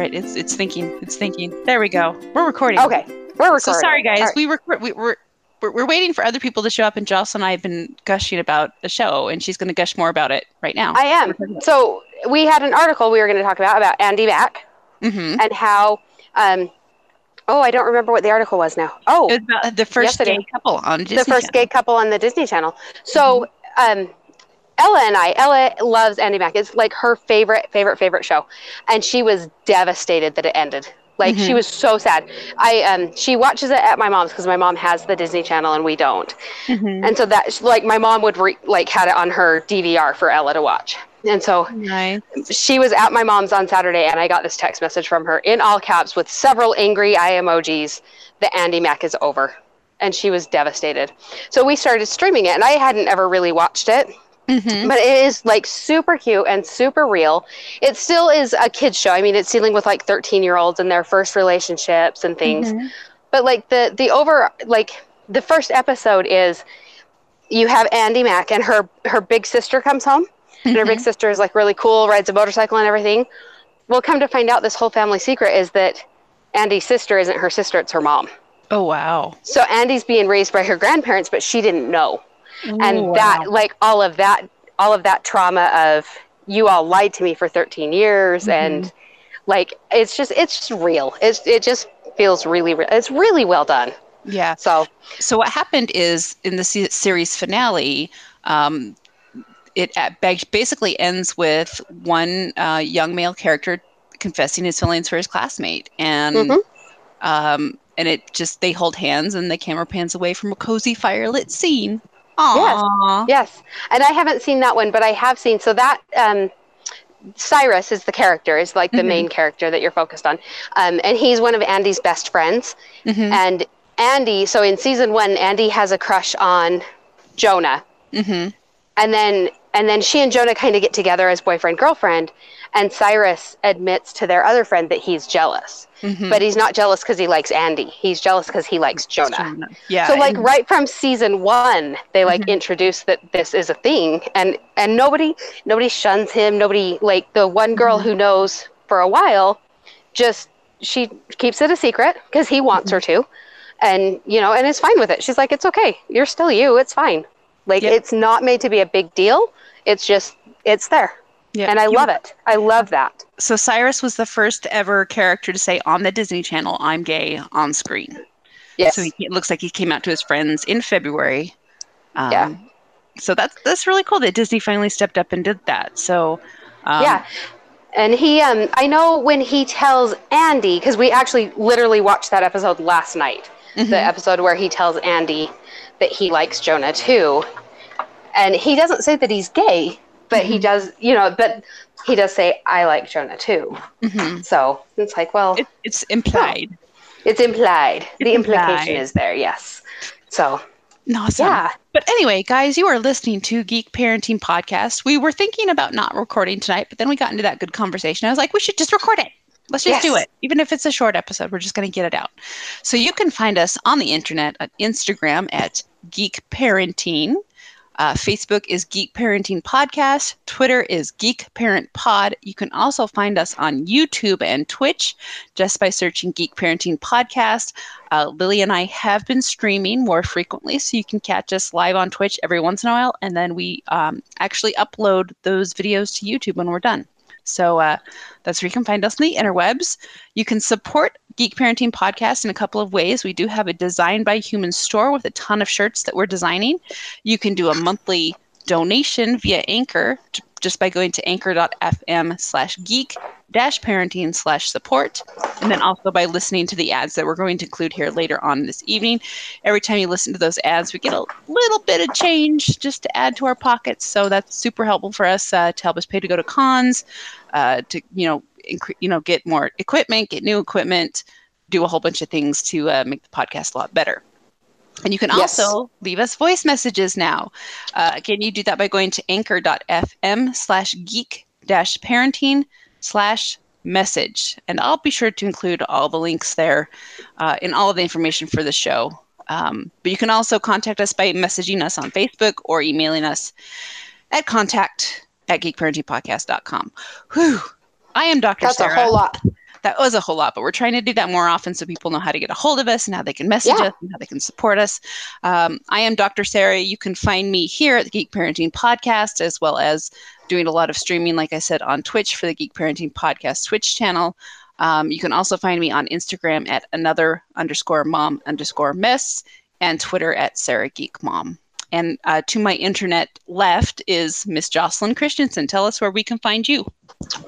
Right, it's it's thinking, it's thinking. There we go. We're recording. Okay, we're recording. So sorry, guys. Right. We record. We, we're we're we're waiting for other people to show up, and Jocelyn and I have been gushing about the show, and she's going to gush more about it right now. I am. So we had an article we were going to talk about about Andi Mack mm-hmm. and how. Um, oh, I don't remember what the article was now. Oh, It was about the first Yes, it gay couple on Disney. the first Channel. gay couple on the Disney Channel. So, um, Ella and I, Ella loves Andi Mack. It's like her favorite, favorite, favorite show, and she was devastated that it ended. Like she Mhm. was so sad. I um, she watches it at my mom's because my mom has the Disney Channel and we don't. Mhm. And so that like my mom would re- like had it on her DVR for Ella to watch. And so Nice. she was at my mom's on Saturday, and I got this text message from her in all caps with several angry eye emojis that Andi Mack is over. And she was devastated. So we started streaming it, and I hadn't ever really watched it, Mm-hmm. but it is like super cute and super real. It still is a kid's show. I mean, it's dealing with like 13 year olds and their first relationships and things. Mm-hmm. But like the the over like the first episode is you have Andi Mack and her her big sister comes home and her big Mhm. sister is like really cool, rides a motorcycle and everything. Well, come to find out, this whole family secret is that Andi's sister isn't her sister; it's her mom. Oh wow. So Andi's being raised by her grandparents, but she didn't know, and Ooh, that like all of that, all of that trauma of you all lied to me for 13 years, Mm-hmm. and like it's just it's just real. It's it just feels really real. It's really well done. Yeah. So So what happened is in the series finale, um, it basically ends with one uh, young male character confessing his feelings for his classmate, and Mhm. um, and it just they hold hands, and the camera pans away from a cozy firelit scene. Aww. Yes, and I haven't seen that one, but I have seen. So that um, Cyrus is the character, is like the Mhm. main character that you're focused on, um, and he's one of Andi's best friends. Mhm. And Andi, so in season one, Andi has a crush on Jonah, Mhm. and then and then she and Jonah kind of get together as boyfriend girlfriend, and Cyrus admits to their other friend that he's jealous, Mhm. but he's not jealous because he likes Andi. He's jealous because he likes Jonah. Yeah. So like and- right from season one, they like Mhm. introduce that this is a thing, and and nobody nobody shuns him. Nobody like the one girl Mhm. who knows for a while, just she keeps it a secret because he wants her to, and you know, and is fine with it. She's like, it's okay. You're still you. It's fine. Like Yep. it's not made to be a big deal. It's just it's there, yeah. and I You- love it. I love that. So Cyrus was the first ever character to say on the Disney Channel, "I'm gay" on screen. Yes. So he, it looks like he came out to his friends in February. Um, Yeah. So that's that's really cool that Disney finally stepped up and did that. So um, yeah. And he, um, I know when he tells Andi, because we actually literally watched that episode last night, mhm. the episode where he tells Andi that he likes Jonah too. And he doesn't say that he's gay, but he does, you know, but he does say, I like Jonah too. Mhm. So it's like, well, It, it's implied. it's implied. the implication implied. is there, yes. So, Awesome. yeah. But anyway, guys, you are listening to Geek Parenting Podcast. We were thinking about not recording tonight, but then we got into that good conversation. I was like, we should just record it. Let's just do it. Even if it's a short episode, we're just going to get it out. So you can find us on the internet at Instagram at Geek Parenting. Uh, Facebook is Geek Parenting Podcast. Twitter is Geek Parent Pod. You can also find us on YouTube and Twitch just by searching Geek Parenting Podcast. Uh, Lily and I have been streaming more frequently, so you can catch us live on Twitch every once in a while, and then we um, actually upload those videos to YouTube when we're done. So uh, that's where you can find us on the interwebs. You can support Geek Parenting Podcast in a couple of ways. We do have a Design by Human store with a ton of shirts that we're designing. You can do a monthly donation via Anchor just by going to anchor.fm slash geek dash parenting slash support and then also by listening to the ads that we're going to include here later on this evening every time you listen to those ads we get a little bit of change just to add to our pockets so that's super helpful for us uh, to help us pay to go to cons uh, to you know you know get more equipment get new equipment do a whole bunch of things to uh, make the podcast a lot better. And you can Yes. also leave us voice messages now. Uh, again, you do that by going to anchor.fm slash geek dash parenting slash message. And I'll be sure to include all the links there uh, in all of the information for the show. Um, but you can also contact us by messaging us on Facebook or emailing us at contact at geekparentingpodcast.com. Whew. I am Dr. That's Sarah a whole lot. that was a whole lot, but we're trying to do that more often so people know how to get a hold of us and how they can message Yeah. us and how they can support us. Um, I am Dr. Sarah. You can find me here at the Geek Parenting Podcast, as well as doing a lot of streaming, like I said, on Twitch for the Geek Parenting Podcast Twitch channel. Um, you can also find me on Instagram at another underscore mom underscore miss and Twitter at Sarah Geek Mom. And uh, to my internet left is Miss Jocelyn Christensen. Tell us where we can find you.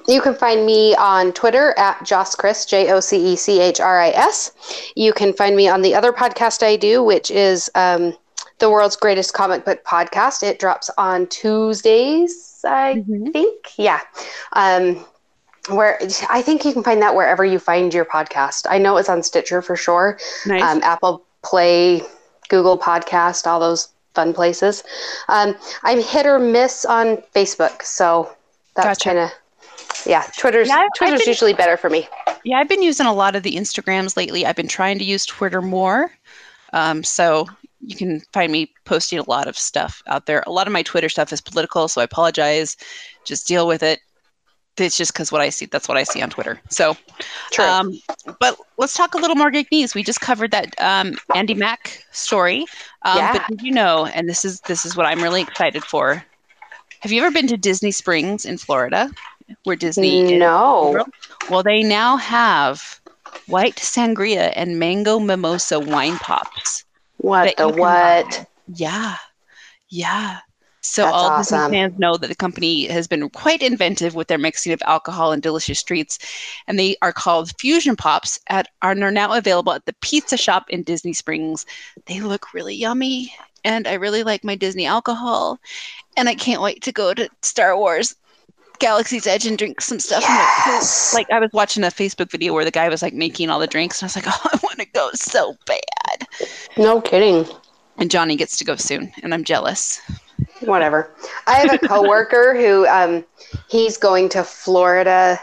You can find me on Twitter at Joss Chris, J O C E C H R I S. You can find me on the other podcast I do, which is um, the world's greatest comic book podcast. It drops on Tuesdays, I think. Yeah. Um, where I think you can find that wherever you find your podcast. I know it's on Stitcher for sure, Nice. um, Apple Play, Google Podcast, all those fun places. Um, I'm hit or miss on Facebook, so that's Gotcha. kind of yeah. Twitter's Yeah, Twitter's been- usually better for me. Yeah, I've been using a lot of the Instagrams lately. I've been trying to use Twitter more. Um, so you can find me posting a lot of stuff out there. A lot of my Twitter stuff is political, so I apologize. Just deal with it. It's just because what I see, that's what I see on Twitter. So, True. um, but let's talk a little more geek news. We just covered that um, Andi Mack story. Um, Yeah. But did you know, and this is this is what I'm really excited for. Have you ever been to Disney Springs in Florida, where Disney is? no. Well, they now have white sangria and mango mimosa wine pops. What the what? Yeah. Yeah. So That's all awesome. Disney fans know that the company has been quite inventive with their mixing of alcohol and delicious treats, and they are called Fusion Pops. At are are now available at the Pizza Shop in Disney Springs. They look really yummy, and I really like my Disney alcohol, and I can't wait to go to Star Wars Galaxy's Edge and drink some stuff. from it, too. Yes. Like I was watching a Facebook video where the guy was like making all the drinks, and I was like, oh, I want to go so bad. No kidding. And Johnny gets to go soon, and I'm jealous. Whatever. I have a coworker who um, he's going to Florida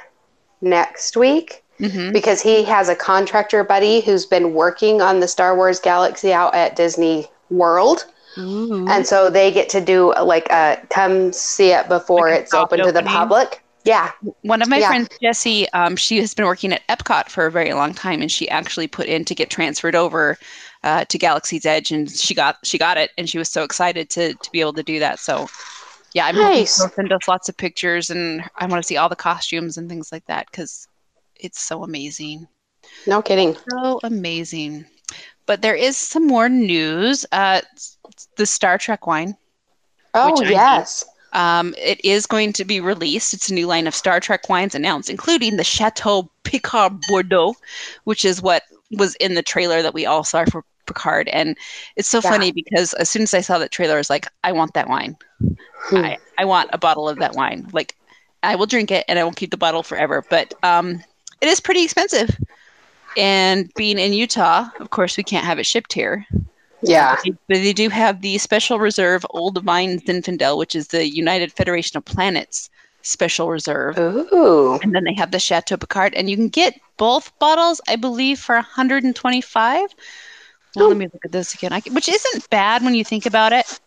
next week hmm because he has a contractor buddy who's been working on the Star Wars Galaxy out at Disney World. Ooh. And so they get to do like a come see it before Like it's open soft to the public. Yeah. One of my Yeah. friends, Jessie, um, she has been working at Epcot for a very long time, and she actually put in to get transferred over uh, to Galaxy's Edge, and she got she got it, and she was so excited to to be able to do that. So, yeah, I'm hoping Nice. send us lots of pictures, and I want to see all the costumes and things like that because it's so amazing, No kidding. so amazing. But there is some more news. Uh, the Star Trek wine. Oh, yes. Um, it is going to be released. It's a new line of Star Trek wines announced, including the Chateau Picard Bordeaux, which is what was in the trailer that we all saw for Picard. And it's so Yeah. funny because as soon as I saw that trailer, I was like, I want that wine. Hmm. I, I want a bottle of that wine. Like, I will drink it and I will keep the bottle forever. But um, it is pretty expensive. And being in Utah, of course, we can't have it shipped here. Yeah. But they do have the Special Reserve Old Vine Zinfandel, which is the United Federation of Planets Special Reserve. Ooh. And then they have the Chateau Picard, and you can get both bottles, I believe, for 125. Well, Oh. let me look at this again. I, can- which isn't bad when you think about it.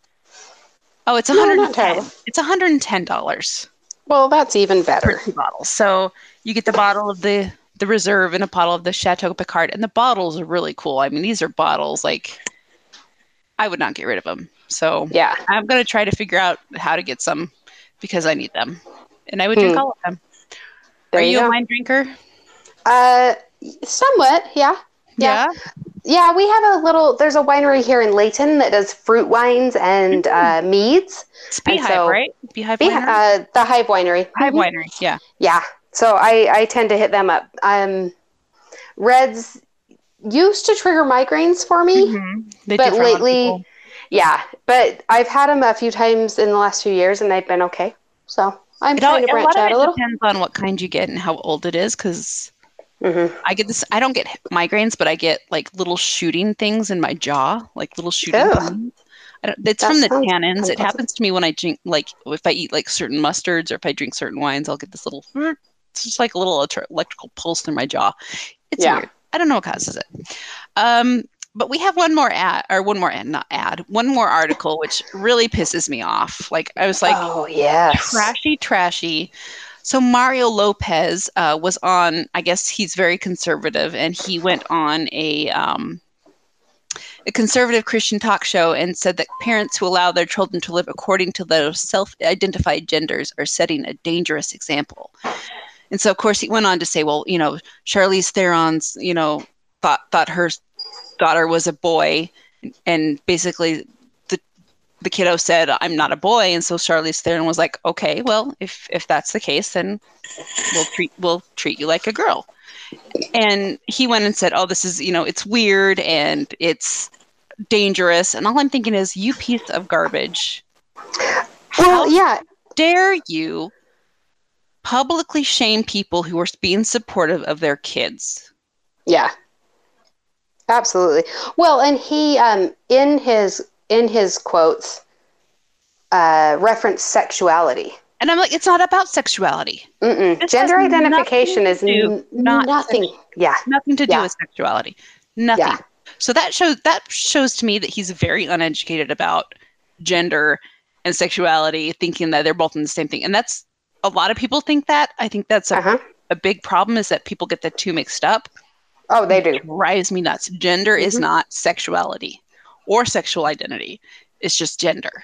Oh, it's No, not 110. terrible. it's 110 dollars Well, that's even better. bottles. So you get the bottle of the the reserve and a bottle of the Chateau Picard, and the bottles are really cool. I mean, these are bottles like I would not get rid of them. So Yeah. I'm gonna try to figure out how to get some because I need them, and I would drink Hmm. all of them. There Are you you, a wine drinker? Uh, somewhat. Yeah. Yeah. Yeah, we have a little. There's a winery here in Layton that does fruit wines and uh, meads. It's Beehive, so- right? Beehive Be- Winery? uh, the Hive Winery. Hive Mhm. Winery. Yeah. Yeah. So I I tend to hit them up. Um, Reds used to trigger migraines for me. Mhm. They But do for a lot of lately- Yeah, but I've had them a few times in the last few years, and they've been okay. So I'm It all, trying to a branch of out it a little. depends on what kind you get and how old it is, because Mhm. I get this. I don't get migraines, but I get like little shooting things in my jaw, like little shooting. Things. I don't, it's That from the tannins. It happens to me when I drink, like if I eat like certain mustards or if I drink certain wines, I'll get this little. It's just like a little electrical pulse through my jaw. It's Yeah. weird. I don't know what causes it. Um, but we have one more ad, or one more ad, not ad, one more article, which really pisses me off. Like I was like, oh yes. trashy, trashy. So Mario Lopez uh, was on. I guess he's very conservative, and he went on a um, a conservative Christian talk show and said that parents who allow their children to live according to their self-identified genders are setting a dangerous example. And so, of course, he went on to say, well, you know, Charlize Theron's, you know, thought thought her daughter was a boy, and basically the the kiddo said, "I'm not a boy," and so Charlize Theron was like, "Okay, well, if if that's the case, then we'll treat we'll treat you like a girl." And he went and said, "Oh, this is you know, it's weird and it's dangerous." And all I'm thinking is, "You piece of garbage! Well, yeah. Dare you publicly shame people who are being supportive of their kids?" Yeah. Absolutely. Well, and he um in his in his quotes uh referenced sexuality. And I'm like, "It's not about sexuality. Gender identification is do- not nothing. Yeah. Nothing to do Yeah. with sexuality. Nothing." Yeah. So that shows that shows to me that he's very uneducated about gender and sexuality, thinking that they're both in the same thing. And that's a lot of people think that. I think that's a, Uh-huh. a big problem is that people get the two mixed up. Oh, they do. drives me nuts. Gender is Mhm. not sexuality or sexual identity. It's just gender.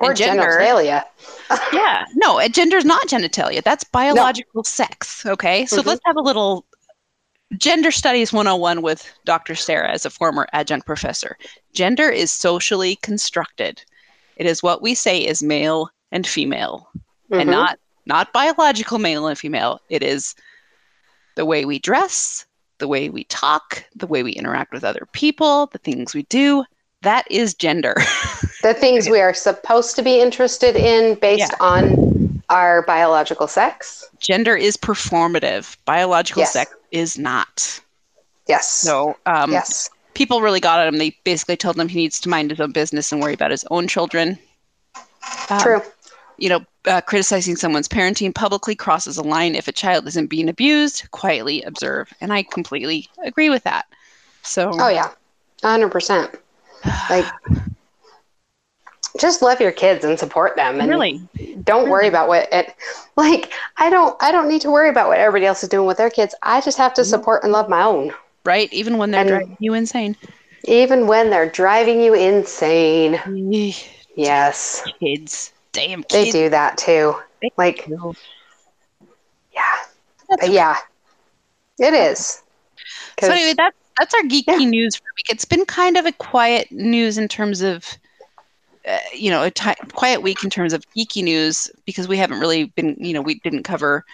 Or And gender- genitalia. Yeah. No, gender is not genitalia. That's biological sex. Okay. So Mhm. let's have a little gender studies 101 with Dr. Sarah as a former adjunct professor. Gender is socially constructed. It is what we say is male and female and Mhm. not not biological male and female. It is the way we dress, the way we talk, the way we interact with other people, the things we do. That is gender. the things we are supposed to be interested in based Yeah. on our biological sex. gender is performative. Biological Yes. sex is not. Yes. So um, yes. people really got at him. They basically told him he needs to mind his own business and worry about his own children. Um, True. You know, uh, criticizing someone's parenting publicly crosses a line if a child isn't being abused. Quietly observe, and I completely agree with that. So, Oh yeah. 100%. Like just love your kids and support them and really, don't worry about what it like I don't I don't need to worry about what everybody else is doing with their kids. I just have to Mm-hmm. support and love my own. right? Even when they're And- driving you insane. Even when they're driving you insane. Yes. Kids, damn They do that too. They Like do. yeah. That's Yeah. It is. So anyway, that's that's our geeky Yeah. news for the week. It's been kind of a quiet news in terms of, uh, you know, a quiet week in terms of geeky news because we haven't really been, you know, we didn't cover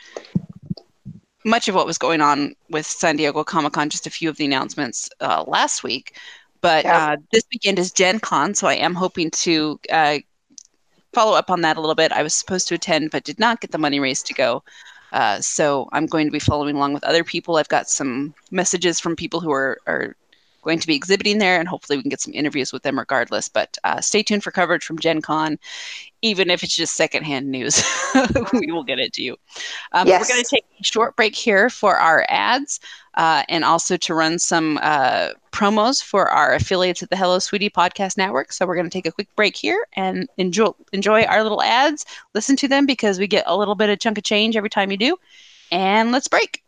much of what was going on with San Diego Comic Con. Just a few of the announcements uh, last week, but Yeah. uh, this weekend is Gen Con, so I am hoping to uh, follow up on that a little bit. I was supposed to attend, but did not get the money raised to go. Uh, so I'm going to be following along with other people. I've got some messages from people who are, are going to be exhibiting there, and hopefully we can get some interviews with them regardless. But uh, stay tuned for coverage from Gen Con, even if it's just secondhand news. we will get it to you. Um, Yes. We're going to take a short break here for our ads uh, and also to run some uh, promos for our affiliates at the Hello Sweetie Podcast Network. So we're going to take a quick break here and enjoy enjoy our little ads. Listen to them because we get a little bit of chunk of change every time you do. And let's break.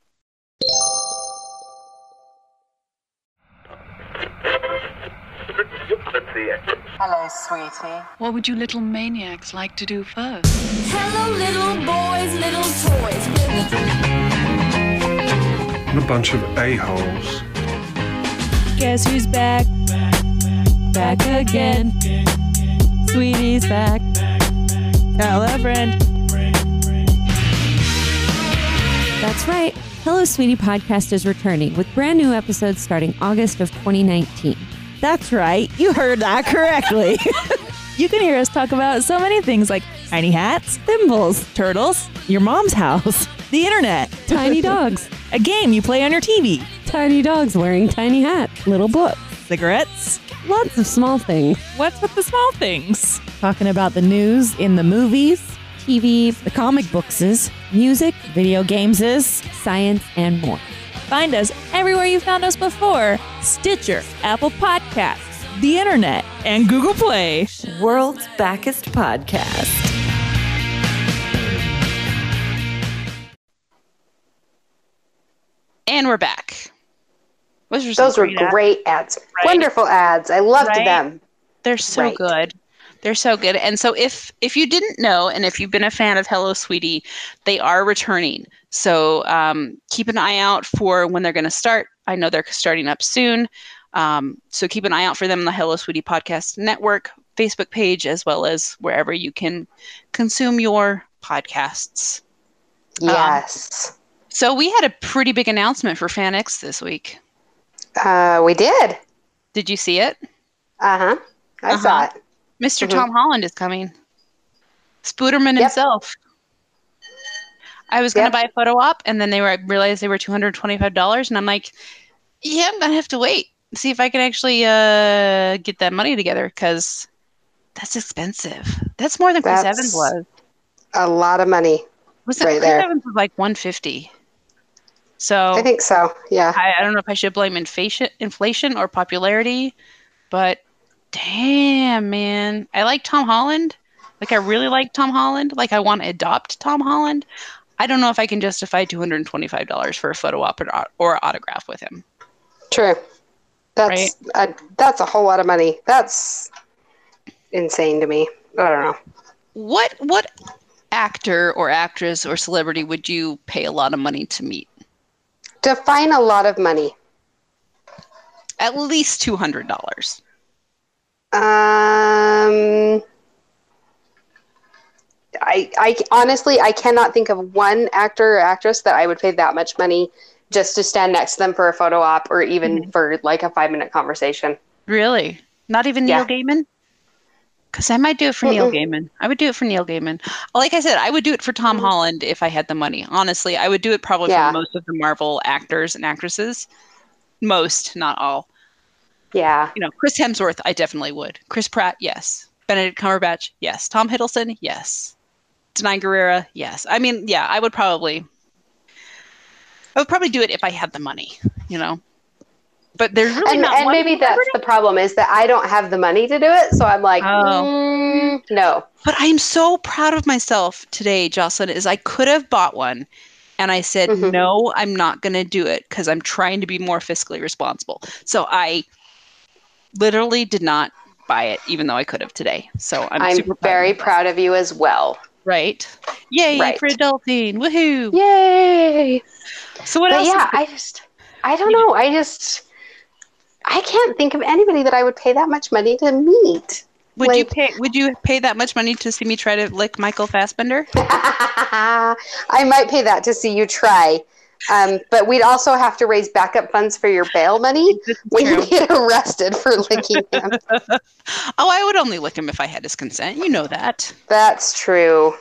Hello, sweetie. What would you little maniacs like to do first? Hello, little boys, little toys. and a bunch of a-holes. Guess who's back? Back again. Sweetie's back. Tell a friend. That's right. Hello, Sweetie podcast is returning with brand new episodes starting August of 2019. That's right. You heard that correctly. you can hear us talk about so many things like tiny hats, thimbles, turtles, your mom's house, the internet, Tiny dogs, A game you play on your TV. Tiny dogs wearing tiny hats. Little books. Cigarettes. Lots of small things. What's with the small things? Talking about the news in the movies, TV, the comic bookses, music, video gameses, science, and more. Find us everywhere you found us before Stitcher, Apple Podcasts, the internet, and Google Play. World's Backest Podcast. And we're back. Those were, Those were great ads. Right. Wonderful ads. I loved Right? them. They're so Right. good. They're so good. And so if if you didn't know, and if you've been a fan of Hello Sweetie, they are returning. So um, keep an eye out for when they're going to start. I know they're starting up soon. Um, so keep an eye out for them on the Hello Sweetie Podcast Network Facebook page, as well as wherever you can consume your podcasts. Um, Yes. So we had a pretty big announcement for FanX this week. Uh, we did. Did you see it? Uh huh. I Uh-huh. saw it. mister Mhm. Tom Holland is coming. Spooderman Yep. himself. I was going to Yep. buy a photo op, and then they were I realized they were two hundred twenty-five dollars, and I'm like, yeah, I'm gonna have to wait see if I can actually uh, get that money together because that's expensive. That's more than Chris That's Evans was. A lot of money. Was it right Chris there. Evans was like one fifty? So I think so. Yeah. I, I don't know if I should blame inflation, inflation or popularity, but damn, man, I like Tom Holland. Like I really like Tom Holland. Like I want to adopt Tom Holland. I don't know if I can justify two hundred and twenty-five dollars for a photo op or, or autograph with him. True. That's a, that's a whole lot of money. That's insane to me. I don't know. What what actor or actress or celebrity would you pay a lot of money to meet? Define a lot of money. At least two hundred dollars. Um, I, I honestly, I cannot think of one actor or actress that I would pay that much money just to stand next to them for a photo op or even mm-hmm. for like a five minute conversation. Really? Not even Yeah. Neil Gaiman? Because I might do it for Neil Gaiman. I would do it for Neil Gaiman. Like I said, I would do it for Tom mm-hmm. Holland if I had the money. Honestly, I would do it probably Yeah. for most of the Marvel actors and actresses. Most, not all. Yeah. You know, Chris Hemsworth, I definitely would. Chris Pratt, yes. Benedict Cumberbatch, yes. Tom Hiddleston, yes. Danai Gurira, yes. I mean, yeah, I would probably. I would probably do it if I had the money, you know. But there's really and not and maybe that's the problem is that I don't have the money to do it. So I'm like, Oh. mm, no. But I'm so proud of myself today, Jocelyn, is I could have bought one and I said, Mhm. no, I'm not going to do it because I'm trying to be more fiscally responsible. So I literally did not buy it, even though I could have today. So I'm, I'm, super proud. very proud of you as well. Right? Yay Right. for adulting. Woohoo. Yay. So what but else? yeah, I just, I don't know. I just, I can't think of anybody that I would pay that much money to meet. would you pay would you pay that much money to see me try to lick Michael Fassbender? I might pay that to see you try. Um, but we'd also have to raise backup funds for your bail money when you get arrested for licking him. Oh, I would only lick him if I had his consent. You know that. That's true.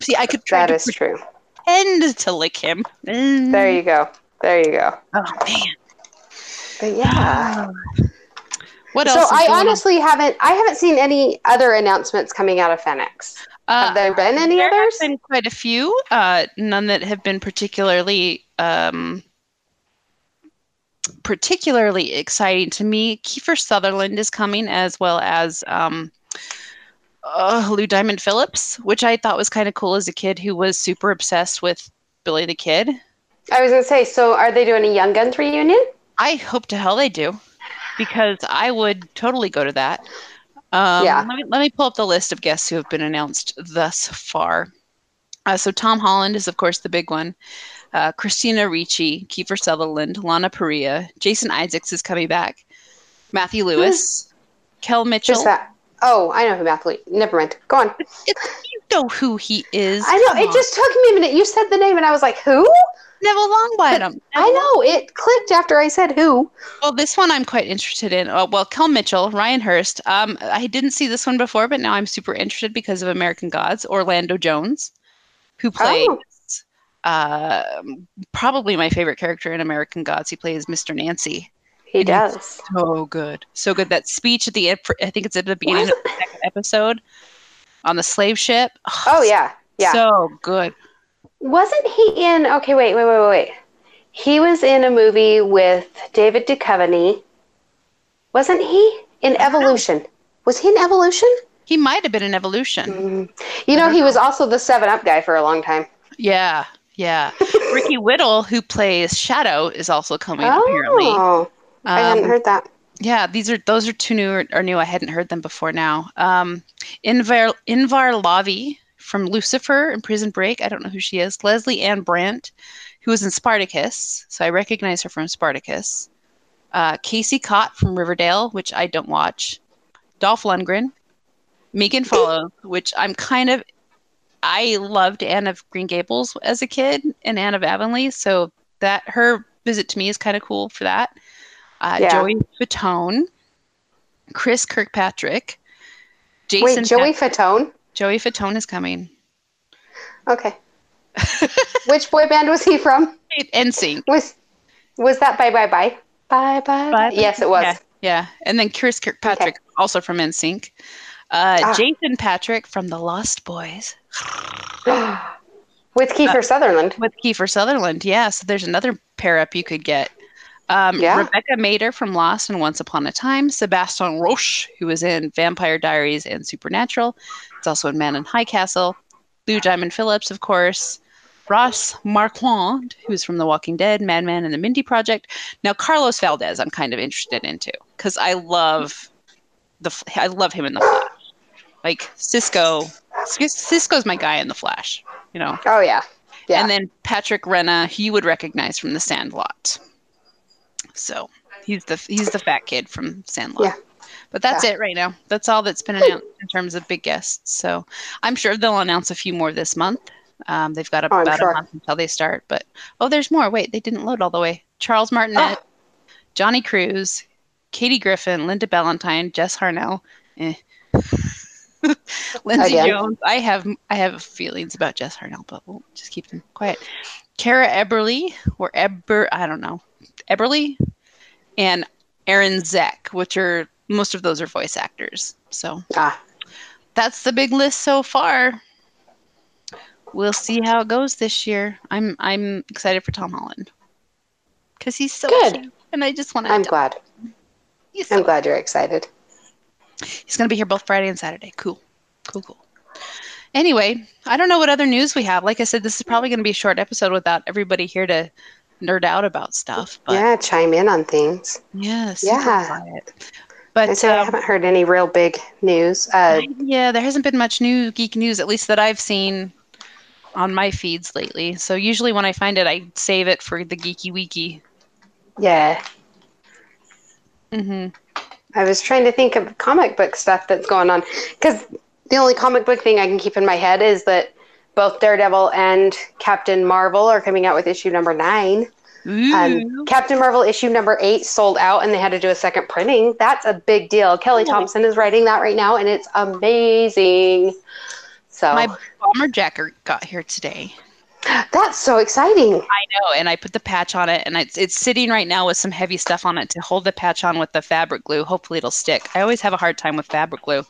See, I could try That is true. Pretend to lick him. There you go. There you go. Oh man. But yeah. What else? is I going on? honestly haven't. I haven't seen any other announcements coming out of FanX. Uh, have there been any others? there others? have been quite a few. Uh, none that have been particularly um, particularly exciting to me. Kiefer Sutherland is coming, as well as um, uh, Lou Diamond Phillips, which I thought was kind of cool as a kid who was super obsessed with Billy the Kid. I was gonna say. So are they doing a Young Guns reunion? I hope to hell they do, because I would totally go to that. Um, Yeah. Let me let me pull up the list of guests who have been announced thus far. Uh, so Tom Holland is of course the big one. Uh, Christina Ricci, Kiefer Sutherland, Lana Parrilla, Jason Isaacs is coming back. Matthew Lewis, Kel Mitchell. Just that. Oh, I know who Matthew. Never mind. Go on. You know who he is. I know. Come It on. just took me a minute. You said the name, and I was like, "Who?" Neville Longbottom. I know. It clicked after I said "who." Well, this one I'm quite interested in. Uh, well, Kel Mitchell, Ryan Hurst. Um, I didn't see this one before, but now I'm super interested because of American Gods. Orlando Jones, who plays Oh. Uh, probably my favorite character in American Gods. He plays Mr. Nancy. He And does. So good. So good. That speech at the end, I think it's at the beginning of the second episode on the slave ship. Oh yeah, yeah. So good. Wasn't he in? Okay, wait, wait, wait, wait, wait. He was in a movie with David Duchovny. Wasn't he in Evolution? Was he in Evolution? He might have been in Evolution. Mm. You know, he was also the Seven Up guy for a long time. Yeah, yeah. Ricky Whittle, who plays Shadow, is also coming apparently. I hadn't Um, heard that. Yeah, these are those are two new or, or new. I hadn't heard them before now. Um, Inbar Inbar Lavi from Lucifer and Prison Break. I don't know who she is. Lesley-Ann Brandt, who was in Spartacus, so I recognize her from Spartacus. Uh, Casey Cott from Riverdale, which I don't watch. Dolph Lundgren, Megan Follows, which I'm kind of. I loved Anne of Green Gables as a kid and Anne of Avonlea, so that her visit to me is kind of cool for that. Uh, Yeah. Joey Fatone, Chris Kirkpatrick, Jason. Wait, Joey Pat- Fatone. Joey Fatone is coming. Okay. Which boy band was he from? NSYNC. Was was that Bye Bye Bye? Bye Bye. Bye. Yes, it was. Yeah, yeah. and then Chris Kirkpatrick, also from NSYNC. Uh, Ah. Jason Patric from The Lost Boys. With Kiefer Sutherland. With Kiefer Sutherland, yeah. So there's another pair up you could get. Um, Yeah. Rebecca Mader from Lost and Once Upon a Time. Sebastian Roche, who was in Vampire Diaries and Supernatural. It's also in Man in High Castle. Lou Diamond Phillips, of course. Ross Marquand, who's from The Walking Dead, Mad Men, and The Mindy Project. Now, Carlos Valdes, I'm kind of interested into because I love the I love him in the Flash. Like Cisco, Cis- Cisco's my guy in the Flash. You know. Oh yeah. Yeah. And then Patrick Renna, he would recognize from The Sandlot. So he's the he's the fat kid from Sandlot. Yeah. But that's Yeah. it right now. That's all that's been announced in terms of big guests. So I'm sure they'll announce a few more this month. Um, they've got Oh, about sure. a month until they start. But oh, there's more. Wait, they didn't load all the way. Charles Martinet, Oh. Johnny Cruz, Katie Griffin, Linda Ballantyne, Jess Harnell. Eh. Lindsay Again. Jones. I have I have feelings about Jess Harnell, but we'll just keep them quiet. Kara Eberly or Eber, I don't know, Eberly, and Aaron Zek, which are most of those are voice actors. So Ah. that's the big list so far. We'll see how it goes this year. I'm I'm excited for Tom Holland because he's so Good. cute, and I just want to. I'm glad. I'm glad you're excited. he's going to be here both Friday and Saturday. Cool, cool, cool. Anyway, I don't know what other news we have. Like I said, this is probably going to be a short episode without everybody here to nerd out about stuff. But yeah, chime in on things. super Yeah. I But I um, haven't heard any real big news. Uh, yeah, there hasn't been much new geek news, at least that I've seen on my feeds lately. So usually when I find it, I save it for the geeky wiki. yeah, Mm-hmm. I was trying to think of comic book stuff that's going on because the only comic book thing I can keep in my head is that both Daredevil and Captain Marvel are coming out with issue number nine. Um, Captain Marvel issue number eight sold out and they had to do a second printing. That's a big deal. Kelly Thompson is writing that right now and it's amazing. So My bomber jacket got here today. That's so exciting. I know, and I put the patch on it, and it's it's sitting right now with some heavy stuff on it to hold the patch on with the fabric glue. Hopefully, it'll stick. I always have a hard time with fabric glue,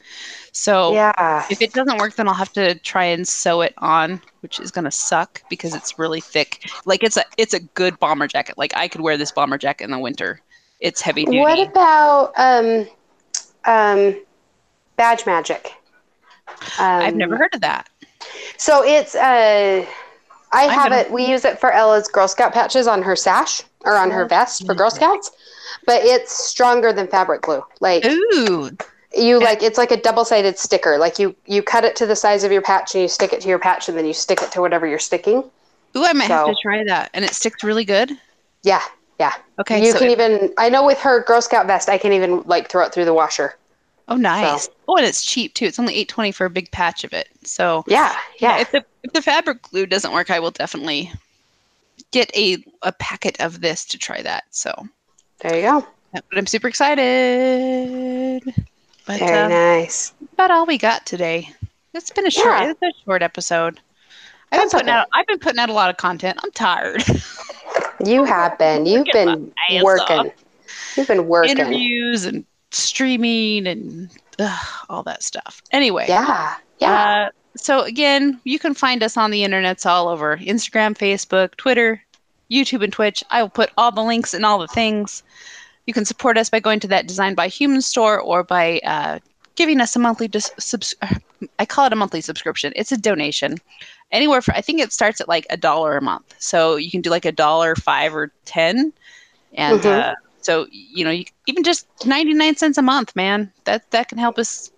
so Yeah. if it doesn't work, then I'll have to try and sew it on, which is gonna suck because it's really thick. Like it's a it's a good bomber jacket. Like I could wear this bomber jacket in the winter. It's heavy duty. What about um, um, Badge Magic? Um, I've never heard of that. So it's uh, I have gonna- it. We use it for Ella's Girl Scout patches on her sash or on her vest for Girl Scouts, but it's stronger than fabric glue. Like Ooh, you like it's like a double sided sticker. Like you you cut it to the size of your patch and you stick it to your patch and then you stick it to whatever you're sticking. ooh, I might have So- to try that, and it sticks really good. Yeah, yeah. Okay, you so can it- even. I know with her Girl Scout vest, I can even like throw it through the washer. Oh, nice. So- Oh, and it's cheap too. It's only eight twenty for a big patch of it. So Yeah, yeah. if the if the fabric glue doesn't work, I will definitely get a a packet of this to try that. So, There you go. but I'm super excited. But Very uh, nice. about all we got today. It's been a short. Yeah. It's a short episode. I've been putting okay. out. I've been putting out a lot of content. I'm tired. You have been. You've been working. off. You've been working. Interviews and streaming and ugh, all that stuff. Anyway. Yeah. Yeah. Uh, so again, you can find us on the internets all over Instagram, Facebook, Twitter, YouTube, and Twitch. I will put all the links and all the things. You can support us by going to that Design by Human store or by uh, giving us a monthly. Dis- subs- I call it a monthly subscription. It's a donation. Anywhere for I think it starts at like a dollar a month. So you can do like a dollar, five, or ten, and Mhm. uh, so you know you, even just ninety nine cents a month, man. That that can help us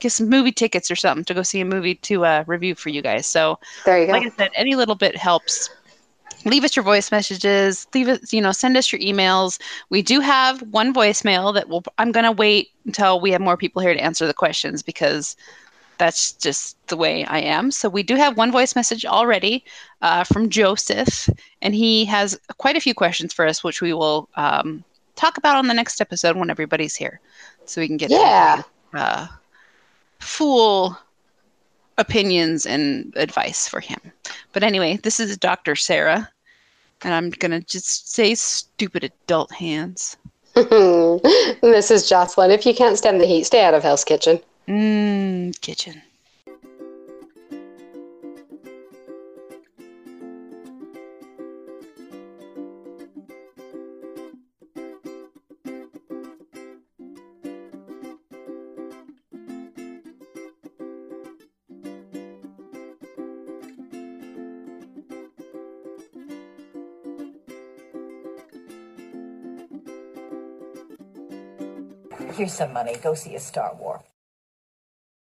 get some movie tickets or something to go see a movie to uh, review for you guys. So there you go. like I said, any little bit helps. Leave us your voice messages. Leave it, you know, send us your emails. We do have one voicemail that will. I'm gonna wait until we have more people here to answer the questions because that's just the way I am. So we do have one voice message already uh, from Joseph, and he has quite a few questions for us, which we will um, talk about on the next episode when everybody's here, so we can get Yeah. uh, full opinions and advice for him. But anyway, this is Dr. Sarah, and I'm gonna just say stupid adult hands. this is Jocelyn. If you can't stand the heat, stay out of Hell's Kitchen. Mmm, kitchen. Some money. Go see a Star War.